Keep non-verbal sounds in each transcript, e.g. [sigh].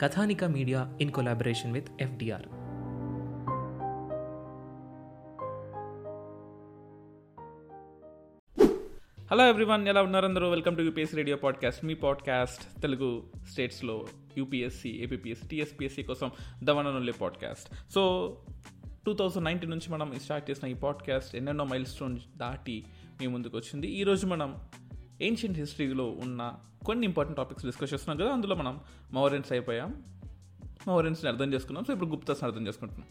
Kathanika media in collaboration with FDR. Hello everyone ఎలా ఉన్నారందరూ welcome to UPSC radio podcast me podcast Telugu స్టేట్స్లో UPSC APSC TSPSC కోసం దవననుల్లే podcast so two thousand nineteen నుంచి మనం start చేసిన ఈ podcast ఎన్నెన్నో mile stone దాటి మీ ముందుకు వచ్చింది ఈరోజు మనం ఏన్షియంట్ హిస్టరీలో ఉన్న కొన్ని ఇంపార్టెంట్ టాపిక్స్ డిస్కస్ చేస్తున్నాం కదా అందులో మనం మౌర్యన్స్ అయిపోయాం. మౌర్యన్స్ని అర్థం చేసుకున్నాం. సో ఇప్పుడు గుప్తాస్ని అర్థం చేసుకుంటున్నాం.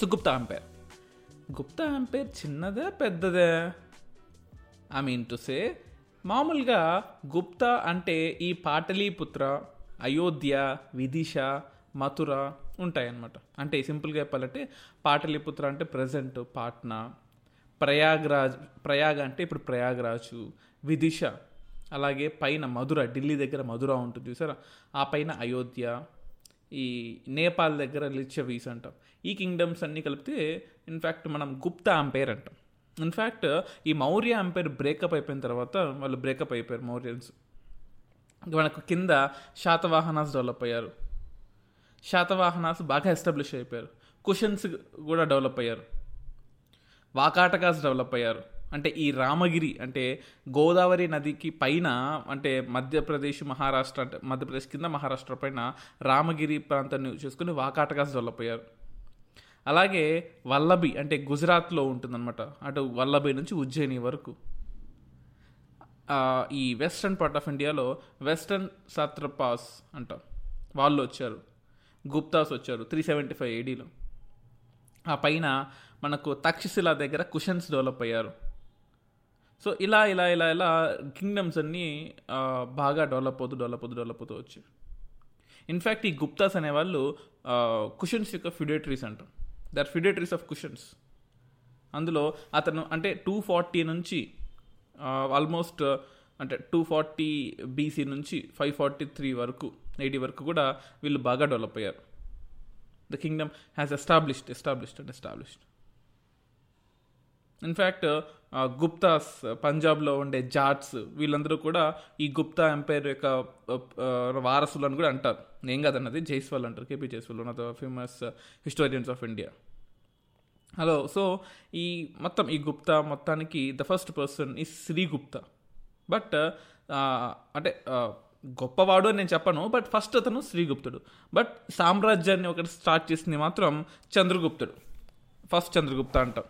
So Gupta empire Gupta empire చిన్నదే పెద్దదే? ఐ మీన్ టు సే మామూలుగా గుప్తా అంటే ఈ పాటలీపుత్ర అయోధ్య విదిశ మథుర ఉంటాయన్నమాట. అంటే సింపుల్గా చెప్పాలంటే పాటలీపుత్ర అంటే ప్రజెంట్ పాట్నా. ప్రయాగ్రాజ్ ప్రయాగ అంటే ఇప్పుడు ప్రయాగ్రాజు. విదిశ అలాగే పైన మధుర ఢిల్లీ దగ్గర మధుర ఉంటుంది చూసారా? ఆ పైన అయోధ్య ఈ నేపాల్ దగ్గర లిచ్చవీస్ అంటాం. ఈ కింగ్డమ్స్ అన్నీ కలిపితే ఇన్ఫ్యాక్ట్ మనం గుప్తా అంపైర్ అంటాం. ఇన్ఫ్యాక్ట్ ఈ మౌర్య అంపైర్ బ్రేకప్ అయిపోయిన తర్వాత వాళ్ళు బ్రేకప్ అయిపోయారు మౌర్యన్స్. మనకు కింద శాతవాహనాస్ డెవలప్ అయ్యారు. శాతవాహనాస్ బాగా ఎస్టాబ్లిష్ అయిపోయారు. కుషన్స్ కూడా డెవలప్ అయ్యారు. వాకాటకాస్ డెవలప్ అయ్యారు. అంటే ఈ రామగిరి అంటే గోదావరి నదికి పైన అంటే మధ్యప్రదేశ్ మహారాష్ట్ర అంటే మధ్యప్రదేశ్ కింద మహారాష్ట్ర పైన రామగిరి ప్రాంతాన్ని చూసుకుని వాకాటగా డెవలప్ అయ్యారు అలాగే వల్లభి అంటే గుజరాత్లో ఉంటుందన్నమాట. అటు వల్లభి నుంచి ఉజ్జయిని వరకు. ఈ వెస్ట్రన్ పార్ట్ ఆఫ్ ఇండియాలో వెస్ట్రన్ సత్రపాస్ అంటాం. వాళ్ళు వచ్చారు. గుప్తాస్ వచ్చారు త్రీ సెవెంటీ ఫైవ్ ఏడీలో ఆ పైన మనకు తక్షశిల దగ్గర కుషన్స్ డెవలప్ అయ్యారు. సో ఇలా ఇలా ఇలా ఇలా కింగ్డమ్స్ అన్నీ బాగా డెవలప్ అవుతూ డెవలప్ అవుతూ డెవలప్ అవుతూ వచ్చాయి. ఇన్ఫ్యాక్ట్ ఈ గుప్తాస్ అనేవాళ్ళు కుషన్స్ యొక్క ఫ్యుడేటరీస్ అంటారు. దే ఆర్ ఆఫ్ కుషన్స్ అందులో అతను అంటే టూ ఫార్టీ నుంచి ఆల్మోస్ట్ అంటే టూ ఫార్టీ బీసీ నుంచి ఫైవ్ ఫార్టీ త్రీ వరకు ఎయిటీ వరకు కూడా వీళ్ళు బాగా డెవలప్ అయ్యారు. The kingdom has established established and established in fact Guptas పంజాబ్లో ఉండే జాట్స్ వీళ్ళందరూ కూడా ఈ గుప్తా ఎంపైర్ యొక్క వారసులు అని కూడా అంటారు. ఏం కాదన్నది? జైస్వాల్ అంటారు KP Jaiswal one of the famous historians of India hello so ఈ మొత్తం ఈ గుప్తా మొత్తానికి ద ఫస్ట్ పర్సన్ ఈ శ్రీ గుప్తా బట్ అంటే గొప్పవాడు అని నేను చెప్పను బట్ ఫస్ట్ అతను శ్రీగుప్తుడు బట్ సామ్రాజ్యాన్ని ఒకటి స్టార్ట్ చేసింది మాత్రం చంద్రగుప్తుడు. ఫస్ట్ చంద్రగుప్త అంటాం.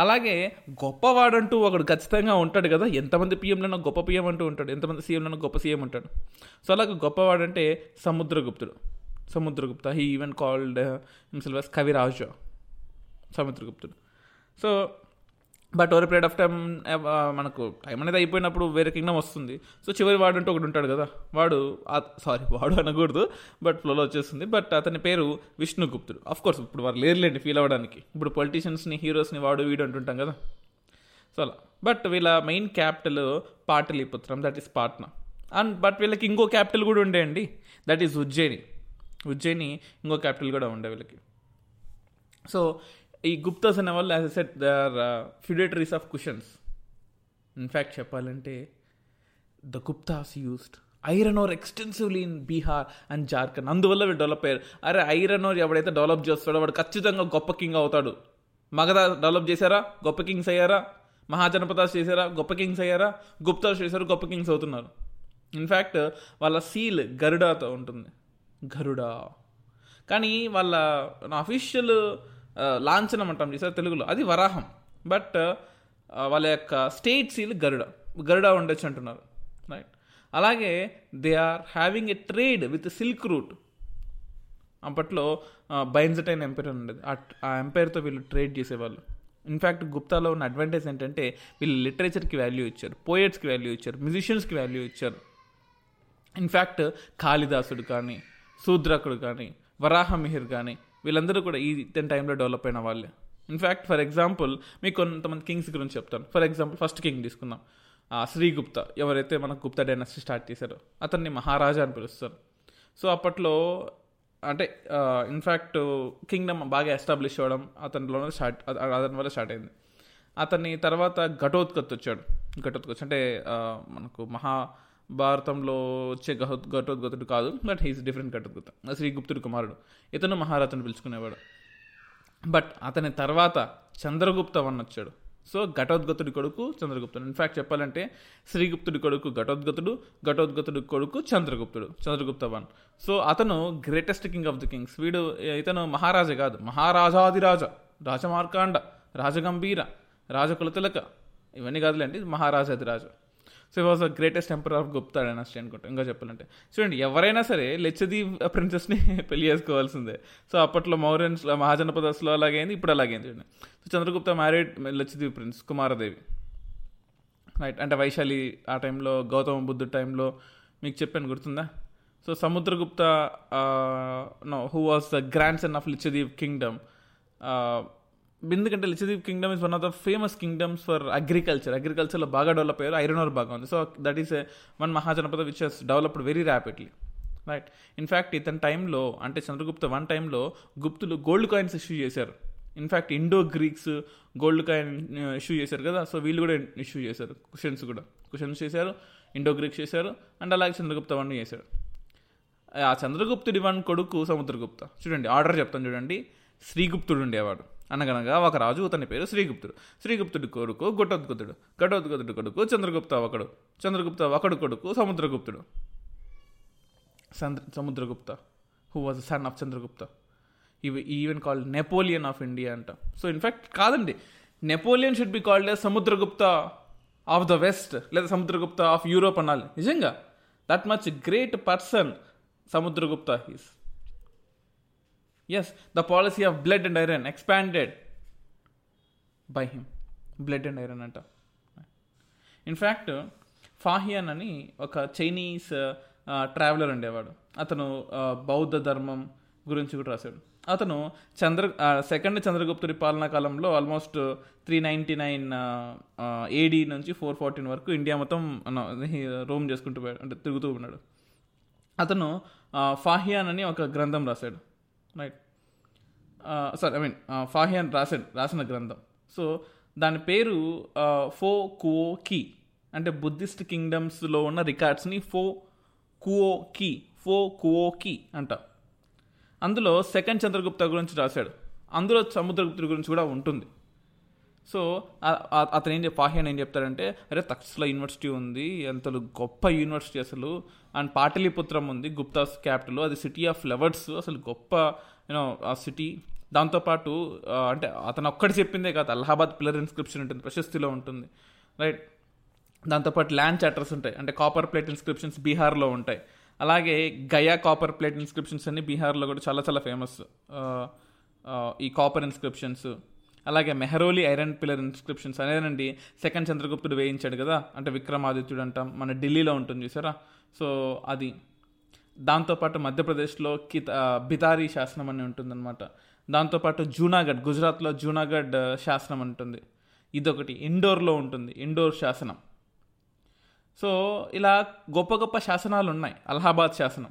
అలాగే గొప్పవాడంటూ ఒకడు ఖచ్చితంగా ఉంటాడు కదా. ఎంతమంది పిఎంలోనో గొప్ప పిఎం అంటూ ఉంటాడు. ఎంతమంది సీఎంలో గొప్ప సీఎం ఉంటాడు. సో అలాగే గొప్పవాడంటే సముద్రగుప్తుడు. Samudragupta he even called himself Kaviraju. సముద్రగుప్తుడు. So but over period of time మనకు టైం అనేది అయిపోయినప్పుడు వేరే కింగ్డమ్ వస్తుంది. సో చివరి వాడు అంటే ఒకటి ఉంటాడు కదా వాడు సారీ వాడు అనకూడదు బట్ ఫ్లోలో వచ్చేస్తుంది. బట్ అతని పేరు విష్ణుగుప్తుడు. ఆఫ్ కోర్స్ ఇప్పుడు వారు లేరులేండి ఫీల్ అవ్వడానికి. ఇప్పుడు పొలిటీషియన్స్ని హీరోస్ని వాడు వీడు అంటుంటాం కదా. సో అలా. బట్ వీళ్ళ main capital పాటలీపుత్రం that is Patna and but వీళ్ళకి ఇంకో క్యాపిటల్ కూడా ఉండేయండి దట్ ఈస్ ఉజ్జయిని ఉజ్జయిని ఇంకో క్యాపిటల్ కూడా ఉండే వీళ్ళకి. సో ఈ గుప్తాస్ అనే వాళ్ళు as said they are feudatories of Kushans in fact చెప్పాలంటే the Guptas used iron ore extensively in Bihar and Jharkhand అందువల్ల వీళ్ళు డెవలప్ అయ్యారు. అరే ఐరన్ ఓర్ ఎవడైతే డెవలప్ చేస్తాడో వాడు ఖచ్చితంగా గొప్ప కింగ్ అవుతాడు. మగధ డెవలప్ చేశారా? గొప్ప కింగ్స్ అయ్యారా? మహాజనపదాస్ చేశారా? గొప్ప కింగ్స్ అయ్యారా? గుప్తాస్ చేశారు గొప్ప కింగ్స్ అవుతున్నారు. ఇన్ఫ్యాక్ట్ వాళ్ళ సీల్ గరుడాతో ఉంటుంది. గరుడా. కానీ వాళ్ళ అఫీషియల్ లాంఛనం అంటాం చూసారు తెలుగులో. అది వరాహం. బట్ వాళ్ళ యొక్క స్టేట్ సీల్ గరుడ. గరుడ ఉండొచ్చు అంటున్నారు. రైట్ అలాగే they are having a trade with silk route అప్పట్లో బైన్జటైన్ ఎంపైర్ ఉండేది. ఆ- ఆ ఎంపైర్తో వీళ్ళు ట్రేడ్ చేసేవాళ్ళు. ఇన్ఫ్యాక్ట్ గుప్తాలో ఉన్న అడ్వాంటేజ్ ఏంటంటే వీళ్ళు లిటరేచర్కి వాల్యూ ఇచ్చారు. పోయట్స్కి వాల్యూ ఇచ్చారు. మ్యూజిషియన్స్కి వాల్యూ ఇచ్చారు. ఇన్ఫ్యాక్ట్ కాళిదాసుడు కానీ శూద్రకుడు కానీ వరాహమిహిర్ కానీ వీళ్ళందరూ కూడా ఈ టెన్ టైంలో డెవలప్ అయిన వాళ్ళే. ఇన్ఫ్యాక్ట్ ఫర్ ఎగ్జాంపుల్ మీకు కొంతమంది కింగ్స్ గురించి చెప్తాను. ఫర్ ఎగ్జాంపుల్ ఫస్ట్ కింగ్ తీసుకుందాం. శ్రీగుప్త ఎవరైతే మనకు గుప్తా డైనాసిటీ స్టార్ట్ చేశారో అతన్ని మహారాజా అని పిలుస్తారు. సో అప్పట్లో అంటే ఇన్ఫ్యాక్ట్ కింగ్డమ్ బాగా ఎస్టాబ్లిష్ అవ్వడం అతనిలోనే స్టార్ట్ అతని వల్ల స్టార్ట్ అయింది. అతని తర్వాత ఘటోత్కత్ వచ్చాడు. ఘటోత్కచ్ అంటే మనకు మహా భారతంలో వచ్చే ఘటో ఘటోద్గతుడు కాదు బట్ హీస్ డిఫరెంట్ ఘటోద్గత శ్రీగుప్తుడు కుమారుడు. ఇతను మహారాజుని పిలుచుకునేవాడు. బట్ అతని తర్వాత చంద్రగుప్త వన్ వచ్చాడు. సో ఘటోద్గతుడి కొడుకు చంద్రగుప్తుడు. ఇన్ఫ్యాక్ట్ చెప్పాలంటే శ్రీగుప్తుడి కొడుకు ఘటోద్గతుడు ఘటోద్గతుడి కొడుకు చంద్రగుప్తుడు చంద్రగుప్త వన్. సో అతను greatest king of the kings వీడు ఇతను మహారాజా కాదు. మహారాజాదిరాజ రాజమార్కాండ రాజగంభీర రాజకులతిలక ఇవన్నీ కాదులేండి మహారాజాదిరాజు so was the greatest emperor of Gupta dynasty అనుకుంటా ఇంకా చెప్పాలంటే. చూడండి ఎవరైనా సరే లెచ్చదీప్ ప్రిన్సెస్ని [laughs] పెళ్ళి చేసుకోవాల్సిందే. సో అప్పట్లో మౌర్యన్స్లో మహాజనపదస్లో అలాగైంది ఇప్పుడు అలాగైంది చూడండి. సో చంద్రగుప్త మ్యారీడ్ లెచ్చదీప్ ప్రిన్స్ కుమారదేవి. రైట్ అంటే వైశాలి ఆ టైంలో గౌతమ బుద్ధుడు టైంలో మీకు చెప్పాను గుర్తుందా? So Samudragupta no who was the grand son of లిచ్చదీప్ kingdom ఎందుకంటే లిచ్చదీప్ kingdom is one of the famous kingdoms for agriculture అగ్రికల్చర్లో బాగా డెవలప్ అయ్యారు ఐరన్ ఓర్ బాగా ఉంది. So that is one mahajanapada which has developed very rapidly right in fact ఇతని టైంలో అంటే Chandragupta one టైంలో గుప్తులు గోల్డ్ కాయిన్స్ ఇష్యూ చేశారు. In fact Indo Greeks gold coin issue చేశారు కదా. సో వీళ్ళు కూడా ఇష్యూ చేశారు క్వశ్చన్స్ కూడా. క్వశ్చన్స్ చేశారు ఇండో గ్రీక్స్ చేశారు అండ్ అలాగే చంద్రగుప్త వన్ చేశారు ఆ చంద్రగుప్తుడి వన్ కొడుకు సముద్రగుప్త. చూడండి ఆర్డర్ చెప్తాను చూడండి. శ్రీగుప్తుడు ఉండేవాడు. అనగనగా ఒక రాజు అతని పేరు శ్రీగుప్తుడు. శ్రీగుప్తుడి కొడుకు ఘటోద్గతుడు ఘటోద్గతుడి కొడుకు చంద్రగుప్త ఒకడు. చంద్రగుప్త ఒకడు కొడుకు సముద్రగుప్తుడు. Sandra Samudragupta. Who was son of Chandragupta? ఇవి even called Napoleon of India అంట. సో ఇన్ఫ్యాక్ట్ కాదండి. Napoleon should be called Samudragupta of the west లేదా సముద్రగుప్త ఆఫ్ యూరోప్ అనాలి. నిజంగా? That much great person Samudragupta he's as the policy of blood and iron expanded by him blood and iron అంట. In fact Fahien అని ఒక Chinese traveller uh, uh, ఉండేవాడు. అతను uh, బౌద్ధ ధర్మం గురించి కూడా రాశాడు. అతను చంద్ర సెకండ్ చంద్రగుప్తుడి పాలనా కాలంలో almost three ninety nine AD నుంచి ఫోర్ ఫార్టీన్ వరకు ఇండియా మొత్తం రోమ్ చేసుకుంటూ అంటే తిరుగుతూ ఉన్నాడు. అతను ఫాహియాన్ అని ఒక గ్రంథం రాశాడు. Right sorry I mean Fahien రాసాడు రాసిన గ్రంథం సో దాని పేరు ఫో కువో కీ అంటే బుద్ధిస్ట్ కింగ్డమ్స్లో ఉన్న రికార్డ్స్ని ఫో కువో కీ ఫో కువో కీ అంట. అందులో సెకండ్ చంద్రగుప్త గురించి రాశాడు. అందులో సముద్రగుప్తుడి గురించి కూడా ఉంటుంది. సో అతను ఏం చెప్ ఫాహియాన్ ఏం చెప్తాడంటే అరే తక్షశిల యూనివర్సిటీ ఉంది ఎంత గొప్ప యూనివర్సిటీ అసలు. అండ్ పాటలీపుత్రం ఉంది గుప్తాస్ క్యాపిటల్. అది సిటీ ఆఫ్ ఫ్లవర్స్ అసలు గొప్ప యూనో ఆ సిటీ. దాంతోపాటు అంటే అతను ఒక్కటి చెప్పిందే కాదు అలహాబాద్ పిల్లర్ ఇన్స్క్రిప్షన్ ఉంటుంది ప్రశస్తిలో ఉంటుంది. రైట్? దాంతోపాటు ల్యాండ్ చాటర్స్ ఉంటాయి అంటే కాపర్ ప్లేట్ ఇన్స్క్రిప్షన్స్ బీహార్లో ఉంటాయి. అలాగే గయా కాపర్ ప్లేట్ ఇన్స్క్రిప్షన్స్ అన్ని బీహార్లో కూడా చాలా చాలా ఫేమస్. ఈ కాపర్ ఇన్స్క్రిప్షన్స్. అలాగే మెహరోలి ఐరన్ పిల్లర్ ఇన్స్క్రిప్షన్స్ అనేదండి సెకండ్ చంద్రగుప్తుడు వేయించాడు కదా అంటే విక్రమాదిత్యుడు అంటాం మన ఢిల్లీలో ఉంటుంది చూసారా? సో అది. దాంతోపాటు మధ్యప్రదేశ్లో కిత బితారీ శాసనం అని ఉంటుందన్నమాట. దాంతోపాటు జూనాగఢ్ గుజరాత్లో జూనాగఢ్ శాసనం అని ఉంటుంది. ఇదొకటి ఇండోర్లో ఉంటుంది ఇండోర్ శాసనం. సో ఇలా గొప్ప గొప్ప శాసనాలు ఉన్నాయి అలహాబాద్ శాసనం.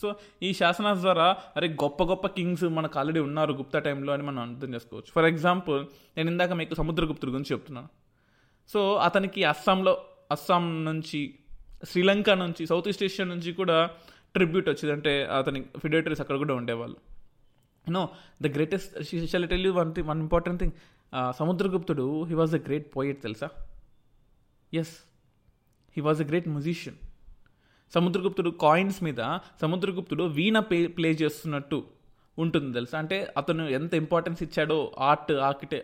సో ఈ శాసనాల ద్వారా అరే గొప్ప గొప్ప కింగ్స్ మనకు ఆల్రెడీ ఉన్నారు గుప్తా టైంలో అని మనం అర్థం చేసుకోవచ్చు. ఫర్ ఎగ్జాంపుల్ నేను ఇందాక మీకు సముద్రగుప్తుడి గురించి చెప్తున్నాను. సో అతనికి అస్సాంలో అస్సాం నుంచి శ్రీలంక నుంచి సౌత్ ఈస్ట్ ఏషియా నుంచి కూడా ట్రిబ్యూట్ వచ్చింది. అంటే అతని ఫిడేటరీస్ అక్కడ కూడా ఉండేవాళ్ళు. No the greatest shall tell you one thing one important thing సముద్రగుప్తుడు he was the great poet తెలుసా? Yes he was a great musician సముద్రగుప్తుడు coins మీద సముద్రగుప్తుడు వీణ ప్లే ప్లే చేస్తున్నట్టు ఉంటుంది తెలుసా? అంటే అతను ఎంత ఇంపార్టెన్స్ ఇచ్చాడో ఆర్ట్ ఆర్కిటె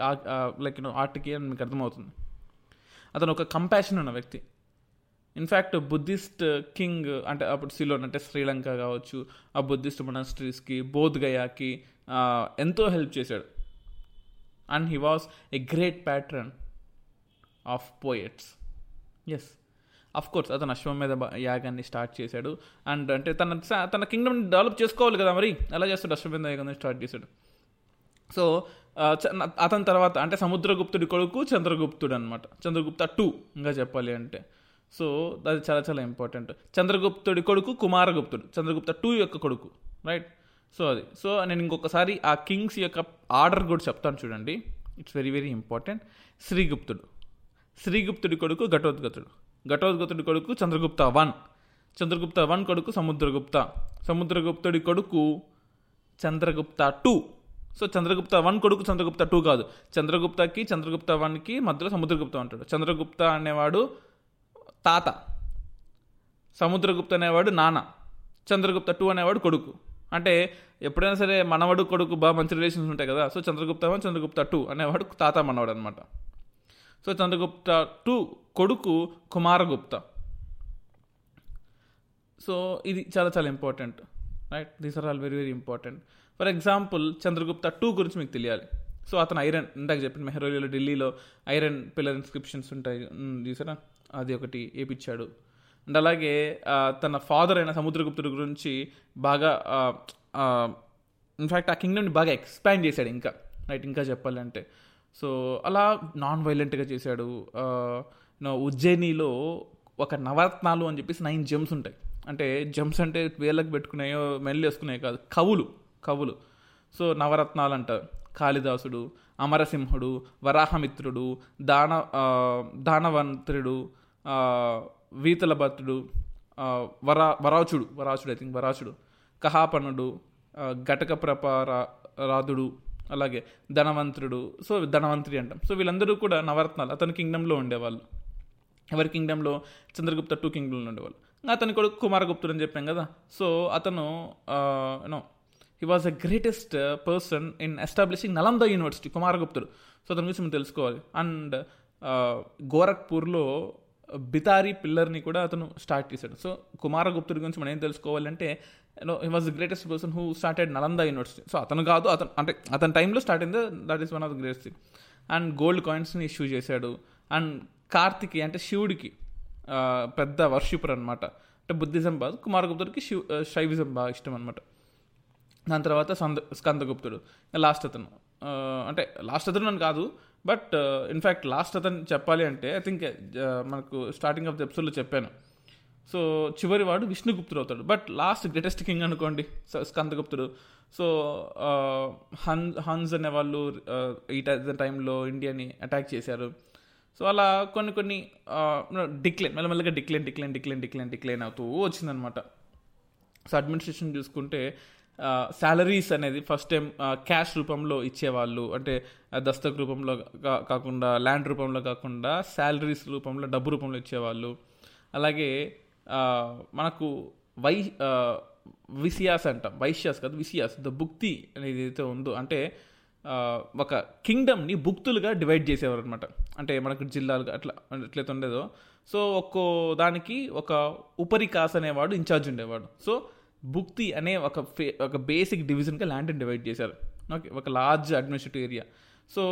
లైక్ ఆర్ట్కి అని మీకు అర్థమవుతుంది. అతను ఒక కంపాషన్ ఉన్న వ్యక్తి. ఇన్ఫ్యాక్ట్ బుద్ధిస్ట్ కింగ్ అంటే అప్పుడు సిలోన్ అంటే శ్రీలంక కావచ్చు ఆ బుద్ధిస్ట్ మొనాస్ట్రీస్కి బోధ్గయాకి ఎంతో హెల్ప్ చేశాడు. And he was a great patron of poets yes of course అతను అశ్వం మీద యాగాన్ని స్టార్ట్ చేశాడు. అండ్ అంటే తన స- తన కింగ్డమ్ డెవలప్ చేసుకోవాలి కదా మరి? ఎలా చేస్తాడు అశ్వం మీద యాగాన్ని స్టార్ట్ చేశాడు? సో చ- అతని తర్వాత అంటే సముద్రగుప్తుడి కొడుకు చంద్రగుప్తుడు అనమాట చంద్రగుప్త టూ ఇంకా చెప్పాలి అంటే. సో అది చాలా చాలా ఇంపార్టెంట్ చంద్రగుప్తుడి కొడుకు కుమారగుప్తుడు. చంద్రగుప్త టూ యొక్క కొడుకు రైట్ సో అది. సో నేను ఇంకొకసారి ఆ కింగ్స్ యొక్క ఆర్డర్ కూడా చెప్తాను చూడండి. ఇట్స్ వెరీ వెరీ ఇంపార్టెంట్ శ్రీగుప్తుడు. శ్రీగుప్తుడి కొడుకు ఘటోద్గతుడు. ఘటోద్గతుడి కొడుకు చంద్రగుప్త వన్. చంద్రగుప్త వన్ కొడుకు సముద్రగుప్త. సముద్రగుప్తుడి కొడుకు Chandragupta two. So Chandragupta one కొడుకు చంద్రగుప్త టూ కాదు. చంద్రగుప్తకి చంద్రగుప్త వన్కి మధ్యలో సముద్రగుప్త ఉంటాడు. చంద్రగుప్త అనేవాడు తాత. సముద్రగుప్త అనేవాడు నాన్న. చంద్రగుప్త టూ అనేవాడు కొడుకు. అంటే ఎప్పుడైనా సరే మనవడు కొడుకు బాగా మంచి రిలేషన్స్ ఉంటాయి కదా. So Chandragupta one Chandragupta two అనేవాడు తాత మనవాడు అనమాట సో చంద్రగుప్త టూ కొడుకు కుమారగుప్త. సో ఇది చాలా చాలా important right these are all very very important for example Chandragupta two గురించి మీకు తెలియాలి. సో అతను ఐరన్ ఇందాక చెప్పిన మెహరోలిలో ఢిల్లీలో ఐరన్ పిల్లర్ ఇన్స్క్రిప్షన్స్ ఉంటాయి. చూసారా? అది ఒకటి వేపించాడు అండ్ అలాగే తన ఫాదర్ అయిన సముద్రగుప్తుడి గురించి బాగా ఇన్ఫ్యాక్ట్ ఆ కింగ్డమ్ని బాగా ఎక్స్పాండ్ చేశాడు ఇంకా. రైట్ ఇంకా చెప్పాలంటే. సో అలా నాన్ వైలెంట్గా చేశాడు. నో ఉజ్జయినిలో ఒక నవరత్నాలు అని చెప్పేసి నైన్ జెమ్స్ ఉంటాయి. అంటే జెమ్స్ అంటే వేళ్ళకి పెట్టుకునేయో మెల్లి వేసుకున్నాయో కాదు కవులు కవులు. సో నవరత్నాలు అంటారు కాళిదాసుడు అమరసింహుడు వరాహమిత్రుడు దాన దానవంతుడు ఆ, వీతలభద్రుడు వరా వరాచుడు వరాచుడు ఐ థింక్ వరాచుడు కహాపనుడు ఘటక ప్రపార రాధుడు అలాగే ధనవంతుడు సో ధనవంతుడి అంటాం. సో వీళ్ళందరూ కూడా నవరత్నాలు. అతని కింగ్డంలో ఉండేవాళ్ళు. ఎవరి కింగ్డంలో చంద్రగుప్త టూ కింగ్డంలో ఉండేవాళ్ళు. అతని కొడుకు కుమారగుప్తుడు అని చెప్పాం కదా. సో అతను you know he was the greatest person in establishing Nalanda university కుమారగుప్తుడు. So అతని గురించి మనం తెలుసుకోవాలి. అండ్ గోరఖ్పూర్లో బితారీ పిల్లర్ని కూడా అతను స్టార్ట్ చేశాడు. సో కుమారగుప్తుడి గురించి మనం ఏం తెలుసుకోవాలంటే you know he was the greatest person who started Nalanda university so అతను కాదు అతను అంటే అతని టైంలో స్టార్ట్ అయింది that is one of the greatest thing and gold కాయిన్స్ని issue చేశాడు. అండ్ కార్తికి అంటే శివుడికి పెద్ద వర్షిపర్ అనమాట అంటే బుద్ధిజం బాగా కుమారగుప్తుడికి శివ్ శైవిజం బాగా ఇష్టం అనమాట దాని తర్వాత సంద స్కందగుప్తుడు లాస్ట్ అతను. అంటే లాస్ట్ అతను అని కాదు బట్ ఇన్ఫ్యాక్ట్ లాస్ట్ అతను చెప్పాలి అంటే ఐ థింక్ మనకు స్టార్టింగ్ ఆఫ్ ద ఎపిసోడ్లో చెప్పాను. సో చివరి వాడు విష్ణుగుప్తుడు అవుతాడు. బట్ లాస్ట్ గ్రేటెస్ట్ కింగ్ అనుకోండి స- స్కందగుప్తుడు. సో హన్ హన్స్ అనే వాళ్ళు ఈ టైంలో ఇండియాని అటాక్ చేశారు. సో అలా కొన్ని కొన్ని డిక్లైన్ మెల్లమెల్లగా decline decline decline decline decline అవుతూ వచ్చిందనమాట. సో అడ్మినిస్ట్రేషన్ చూసుకుంటే శాలరీస్ అనేది ఫస్ట్ టైం క్యాష్ రూపంలో ఇచ్చేవాళ్ళు. అంటే దస్తక్ రూపంలో కా- కాకుండా ల్యాండ్ రూపంలో కాకుండా శాలరీస్ రూపంలో డబ్బు రూపంలో ఇచ్చేవాళ్ళు. అలాగే మనకు వై విసియాస్ అంటాం. వైశ్యాస్ కాదు విసియాస్. ద బుక్తి అనేది ఏదైతే ఉందో అంటే ఒక కింగ్డమ్ని బుక్తులుగా డివైడ్ చేసేవారు అనమాట అంటే మనకు జిల్లాలుగా అట్లా ఎట్లయితే ఉండేదో. సో ఒక్కో దానికి ఒక ఉపరికాస్ అనేవాడు ఇన్ఛార్జ్ ఉండేవాడు. సో బుక్తి అనే ఒక ఫే- ఒక బేసిక్ డివిజన్గా ల్యాండ్ని డివైడ్ చేశారు. ఓకే ఒక లార్జ్ అడ్మినిస్ట్రేటివ్ ఏరియా. సో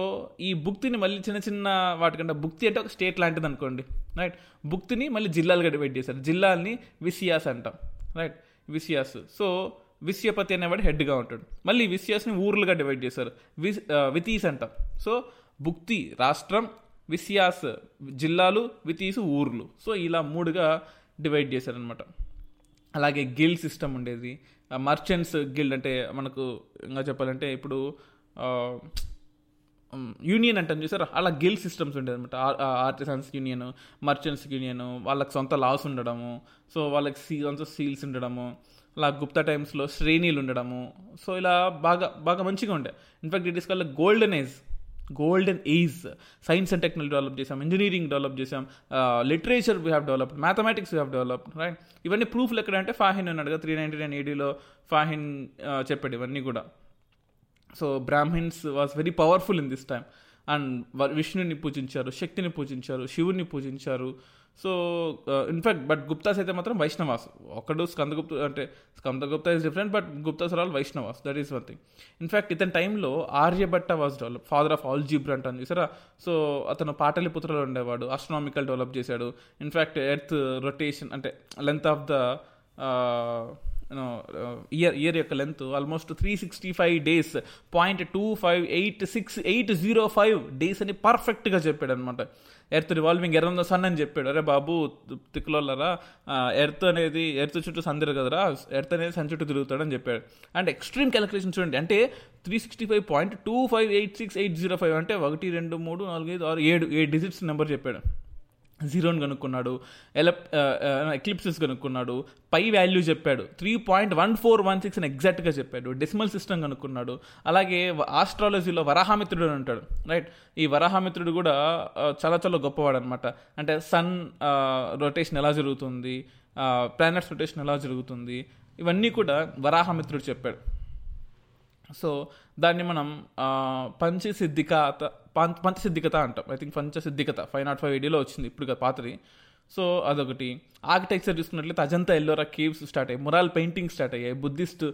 ఈ భుక్తిని మళ్ళీ చిన్న చిన్న వాటికంటే భుక్తి అంటే ఒక స్టేట్ లాంటిది అనుకోండి రైట్ భుక్తిని మళ్ళీ జిల్లాలుగా డివైడ్ చేశారు. జిల్లాల్ని విసియాస్ అంటాం రైట్ విసియాస్. సో విశ్యపతి అనేవాడు హెడ్గా ఉంటాడు. మళ్ళీ విసియాస్ని ఊర్లుగా డివైడ్ చేశారు. విస్ వితీస్ అంటాం. సో భుక్తి రాష్ట్రం విసియాస్ జిల్లాలు వితీసు ఊర్లు. సో ఇలా మూడుగా డివైడ్ చేశారనమాట అలాగే గిల్డ్ సిస్టమ్ ఉండేది. మర్చెంట్స్ గిల్డ్ అంటే మనకు ఇంకా చెప్పాలంటే ఇప్పుడు యూనియన్ అంటాం చూసారా? అలా గిల్ సిస్టమ్స్ ఉండేది అనమాట ఆర్టిసన్స్ యూనియన్ మర్చెంట్స్ యూనియన్ వాళ్ళకి సొంత లాస్ ఉండడము సో వాళ్ళకి సీ సొంత సీల్స్ ఉండడము అలా గుప్తా టైమ్స్లో శ్రేణీలు ఉండడము. సో ఇలా బాగా బాగా మంచిగా ఉండే. In fact it is call golden age golden age science and technology develop చేసాం ఇంజనీరింగ్ డెవలప్ చేసాం literature we have developed mathematics we have developed right ఇవన్నీ ప్రూఫ్లు ఎక్కడంటే ఫాహిన్ అన్నాడు త్రీ నైంటీ నైన్ ఏడీలో ఫాహిన్ చెప్పాడు ఇవన్నీ కూడా. So Brahmins was very powerful in this time and విష్ణుని పూజించారు శక్తిని పూజించారు శివుని పూజించారు. So in fact but Guptas అయితే మాత్రం వైష్ణవాస్ ఒకడు స్కందగుప్త అంటే Skandagupta is different but Guptas are all Vaishnavas that is one thing in fact ఇతని టైంలో Aryabhata was develop father of algebra అంటాను చూసారా? సో అతను పాటలిపుత్రలో ఉండేవాడు ఆస్ట్రానామికల్ డెవలప్ చేశాడు. ఇన్ఫాక్ట్ ఎర్త్ రొటేషన్ అంటే length of the year year uh, యొక్క length almost three sixty five days point two five eight six eight zero five days అని పర్ఫెక్ట్గా చెప్పాడు అనమాట ఎర్త్ రివాల్వింగ్ ఎర్ర సన్ అని చెప్పాడు. అరే బాబు తిక్కులోలరా ఎర్త్ అనేది ఎర్త్ చుట్టూ సందిరు కదరా? ఎర్త్ అనేది సన్ చుట్టూ తిరుగుతాడని చెప్పాడు. అండ్ ఎక్స్ట్రీమ్ క్యాలిక్యులేషన్ చూడండి. అంటే three sixty five point two five eight six eight zero five అంటే ఒకటి రెండు మూడు నాలుగు ఐదు ఆరు ఏడు ఏడు డిజిట్స్ నెంబర్ చెప్పాడు. జీరోని కనుక్కున్నాడు ఎలప్ ఎక్లిప్సెస్ కనుక్కున్నాడు పై వాల్యూ చెప్పాడు three point one four one six అని ఎగ్జాక్ట్గా చెప్పాడు డెసిమల్ సిస్టమ్ కనుక్కున్నాడు అలాగే ఆస్ట్రాలజీలో వరాహామిత్రుడు అని ఉంటాడు రైట్? ఈ వరాహామిత్రుడు కూడా చాలా చాలా గొప్పవాడు అనమాట అంటే సన్ రొటేషన్ ఎలా జరుగుతుంది ప్లానెట్స్ రొటేషన్ ఎలా జరుగుతుంది ఇవన్నీ కూడా వరాహమిత్రుడు చెప్పాడు. సో దాన్ని మనం పంచసిద్ధికత పంచసిద్ధికత అంటాం. I think Panchasiddhantika five not five ఏడీలో వచ్చింది ఇప్పుడు పాతది. సో అదొకటి. ఆర్కిటెక్చర్ చూసుకున్నట్లయితే అజంతా ఎల్లోరా కేవ్స్ స్టార్ట్ అయ్యాయి. మురాల్ పెయింటింగ్ స్టార్ట్ అయ్యాయి. బుద్ధిస్ట్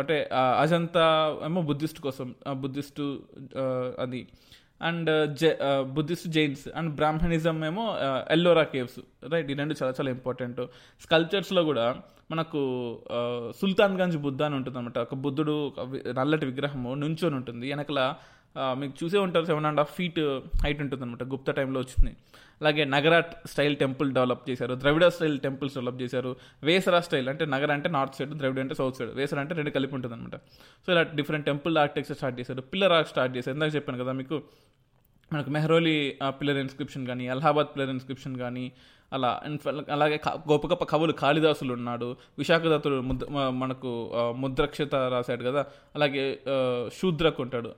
అంటే అజంతా ఏమో బుద్ధిస్ట్ కోసం బుద్ధిస్టు అది. అండ్ uh, జై uh, Buddhist Jains and Brahminism ఏమో ఎల్లోరా కేవ్స్ రైట్ ఈ రెండు చాలా చాలా ఇంపార్టెంట్ స్కల్చర్స్లో కూడా మనకు సుల్తాన్ గంజ్ బుద్ధ అని ఉంటుంది అనమాట ఒక బుద్ధుడు నల్లటి విగ్రహము నుంచొని ఉంటుంది. వెనకల uh, మీకు చూసే ఉంటారు seven and half feet height ఉంటుంది అనమాట గుప్త టైంలో వచ్చింది. అలాగే నగరాట్ స్టైల్ టెంపుల్ డెవలప్ చేశారు ద్రవిడ స్టైల్ టెంపుల్స్ డెవలప్ చేశారు వేసరా స్టైల్ అంటే నగర అంటే నార్త్ సైడ్ ద్రవిడ అంటే సౌత్ సైడ్ వేసర అంటే రెండు కలిపి ఉంటుంది అనమాట సో ఇలా డిఫరెంట్ టెంపుల్ ఆర్కిటెక్చర్ స్టార్ట్ చేశారు పిల్లర్ ఆర్ట్ స్టార్ట్ చేశారు. ఇందాక చెప్పాను కదా మీకు మనకు మెహ్రోలీ పిల్లర్ ఇన్స్క్రిప్షన్ కానీ అలహాబాద్ పిల్లర్ ఇన్స్క్రిప్షన్ కానీ అలా అలాగే గొప్ప గొప్ప కవులు కాళిదాసులు ఉన్నాడు విశాఖదత్తుడు ముద్ర మనకు ముద్రక్షత రాశాడు కదా అలాగే శూద్రకు ఉంటాడు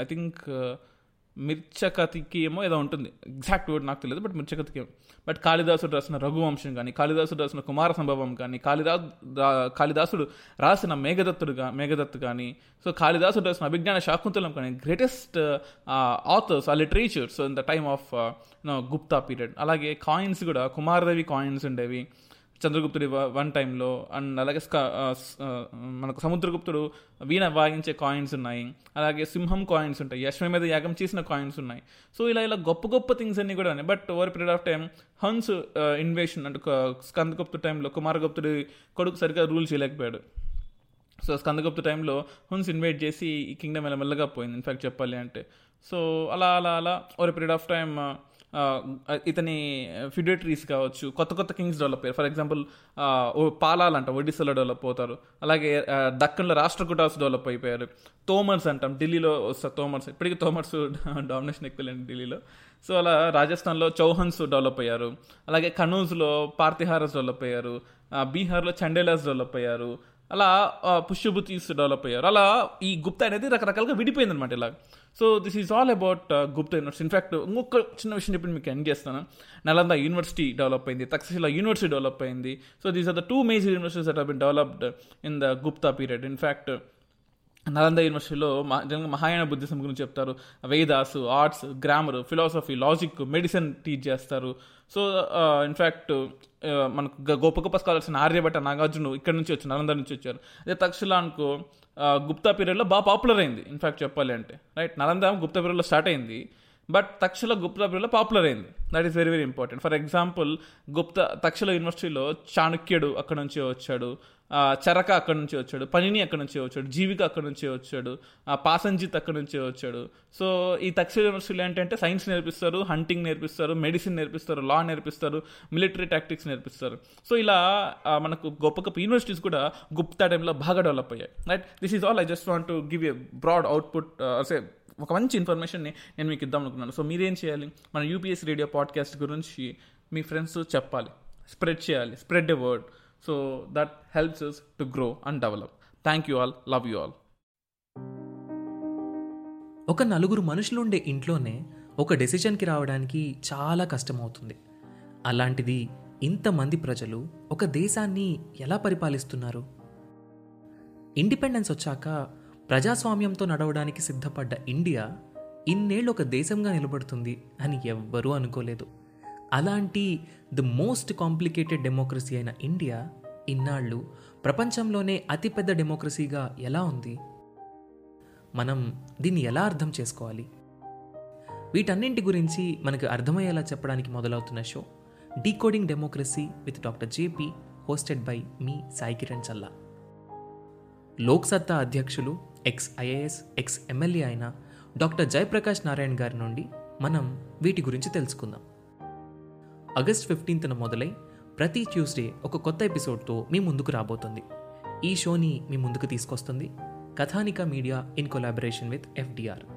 ఐ థింక్ మిర్చకతికి ఏమో ఏదో ఉంటుంది. ఎగ్జాక్ట్ వర్డ్ నాకు తెలియదు బట్ మిర్చకతికి బట్ కాళిదాసుడు రాసిన రఘువంశం కానీ కాళిదాసుడు రాసిన కుమార సంభవం కానీ కాళిదాసు కాళిదాసుడు రాసిన మేఘదత్తుడు మేఘదత్తు కానీ సో కాళిదాసుడు రాసిన అభిజ్ఞాన శాకుంతలం కానీ గ్రేటెస్ట్ ఆథర్స్ ఆ literatures in the time of Gupta period అలాగే కాయిన్స్ కూడా కుమారదేవి కాయిన్స్ ఉండేవి. చంద్రగుప్తుడి వన్ టైంలో అండ్ అలాగే మనకు సముద్రగుప్తుడు వీణ వాయించే కాయిన్స్ ఉన్నాయి. అలాగే సింహం కాయిన్స్ ఉంటాయి. యశ్వ మీద యాగం చేసిన కాయిన్స్ ఉన్నాయి. సో ఇలా ఇలా గొప్ప గొప్ప థింగ్స్ అన్నీ కూడా ఉన్నాయి. But over period of time Huns invasion అంటే స్కందగుప్తు టైంలో కుమారగుప్తుడి కొడుకు సరిగ్గా రూల్ చేయలేకపోయాడు. సో స్కందగుప్తు టైంలో హున్స్ ఇన్వైట్ చేసి ఈ కింగ్డమ్ ఇలా మెల్లగా పోయింది. ఇన్ఫ్యాక్ట్ చెప్పాలి అంటే. సో అలా అలా అలా ఓవర్ పీరియడ్ ఆఫ్ టైం ఇతని ఫ్యూడేటరీస్ కావచ్చు కొత్త కొత్త కింగ్స్ డెవలప్ అయ్యారు. ఫర్ ఎగ్జాంపుల్ పాలాలంట ఒడిస్సాలో డెవలప్ అవుతారు. అలాగే దక్కన్లో రాష్ట్రకూటాస్ డెవలప్ అయిపోయారు. తోమర్స్ అంటాం ఢిల్లీలో వస్తారు తోమర్స్. ఇప్పటికీ తోమర్స్ [laughs] డామినేషన్ ఎక్కువ ఢిల్లీలో. సో అలా రాజస్థాన్లో చౌహన్స్ డెవలప్ అయ్యారు. అలాగే కనూజ్లో పార్తిహారస్ డెవలప్ అయ్యారు. బీహార్లో చండేలాస్ డెవలప్ అయ్యారు. అలా పుష్యభూతీస్ డెవలప్ అయ్యారు. అలా ఈ గుప్తా అనేది రకరకాలుగా విడిపోయింది అనమాట ఇలా so this is all about Gupta university in fact ఇంకొక చిన్న విషయం చెప్పి మీకు ఎండ్ చేస్తాను. నలంద యూనివర్సిటీ డెవలప్ అయింది తక్షశిల యూనివర్సిటీ డెవలప్ అయింది. So these are the two major universities that been developed in the Gupta period in fact Nalanda యూనివర్సిటీలో జనరల్గా మహాయాన బుద్ధిజం గురించి చెప్తారు. Vedas arts grammar philosophy logic medicine teach చేస్తారు. సో ఇన్ఫ్యాక్ట్ మనకు గొప్ప గొప్ప స్కాలర్స్ ఆర్యభట్ట నాగార్జును ఇక్కడ నుంచి వచ్చారు నలంద నుంచి వచ్చారు. అదే తక్షశిల అనుకో గుప్తా పీరియడ్లో బాగా పాపులర్ అయింది. ఇన్ఫ్యాక్ట్ చెప్పాలి అంటే రైట్ నలంద గుప్తా పీరియడ్లో స్టార్ట్ అయింది. బట్ తక్షల గుప్తా పాపులర్ అయింది. That is very very important for example Gupta Taxila యూనివర్సిటీలో చాణక్యుడు అక్కడ నుంచి వచ్చాడు చరక అక్కడ నుంచి వచ్చాడు పనిని అక్కడ నుంచి వచ్చాడు జీవిక అక్కడ నుంచి వచ్చాడు పాసంజిత్ అక్కడ నుంచి వచ్చాడు. సో ఈ తక్షల యూనివర్సిటీలో ఏంటంటే సైన్స్ నేర్పిస్తారు హంటింగ్ నేర్పిస్తారు మెడిసిన్ నేర్పిస్తారు లా నేర్పిస్తారు మిలిటరీ టాక్టిక్స్ నేర్పిస్తారు. సో ఇలా మనకు గొప్ప గొప్ప యూనివర్సిటీస్ కూడా గుప్తా టైంలో బాగా డెవలప్ అయ్యాయి. Right this is all I just want to give a broad output say ఒక మంచి ఇన్ఫర్మేషన్ని నేను మీకు ఇద్దాం అనుకున్నాను. సో మీరేం చేయాలి? మన యూపీఎస్ రేడియో పాడ్కాస్ట్ గురించి మీ ఫ్రెండ్స్ చెప్పాలి. స్ప్రెడ్ చేయాలి. Spread a word so that helps us to grow and develop thank you all love you all ఒక నలుగురు మనుషులు ఉండే ఇంట్లోనే ఒక డెసిషన్కి రావడానికి చాలా కష్టమవుతుంది. అలాంటిది ఇంతమంది ప్రజలు ఒక దేశాన్ని ఎలా పరిపాలిస్తున్నారు? ఇండిపెండెన్స్ వచ్చాక ప్రజాస్వామ్యంతో నడవడానికి సిద్ధపడ్డ ఇండియా ఇన్నేళ్ళు ఒక దేశంగా నిలబడుతుంది అని ఎవ్వరూ అనుకోలేదు. అలాంటి ది మోస్ట్ కాంప్లికేటెడ్ డెమోక్రసీ అయిన ఇండియా ఇన్నాళ్ళు ప్రపంచంలోనే అతిపెద్ద డెమోక్రసీగా ఎలా ఉంది? మనం దీన్ని ఎలా అర్థం చేసుకోవాలి? వీటన్నింటి గురించి మనకు అర్థమయ్యేలా చెప్పడానికి మొదలవుతున్న show decoding democracy with doctor JP hosted by మీ సాయి కిరణ్ చల్లా. లోక్సత్తా అధ్యక్షులు ఎక్స్ ఐఏఎస్ ఎక్స్ ఎమ్మెల్యే అయిన డాక్టర్ జయప్రకాష్ నారాయణ్ గారి నుండి మనం వీటి గురించి తెలుసుకుందాం. ఆగస్ట్ ఫిఫ్టీన్త్న మొదలై ప్రతి ట్యూస్డే ఒక కొత్త ఎపిసోడ్తో మీ ముందుకు రాబోతుంది. ఈ షోని మీ ముందుకు తీసుకొస్తుంది Kathanika media in collaboration with FDR.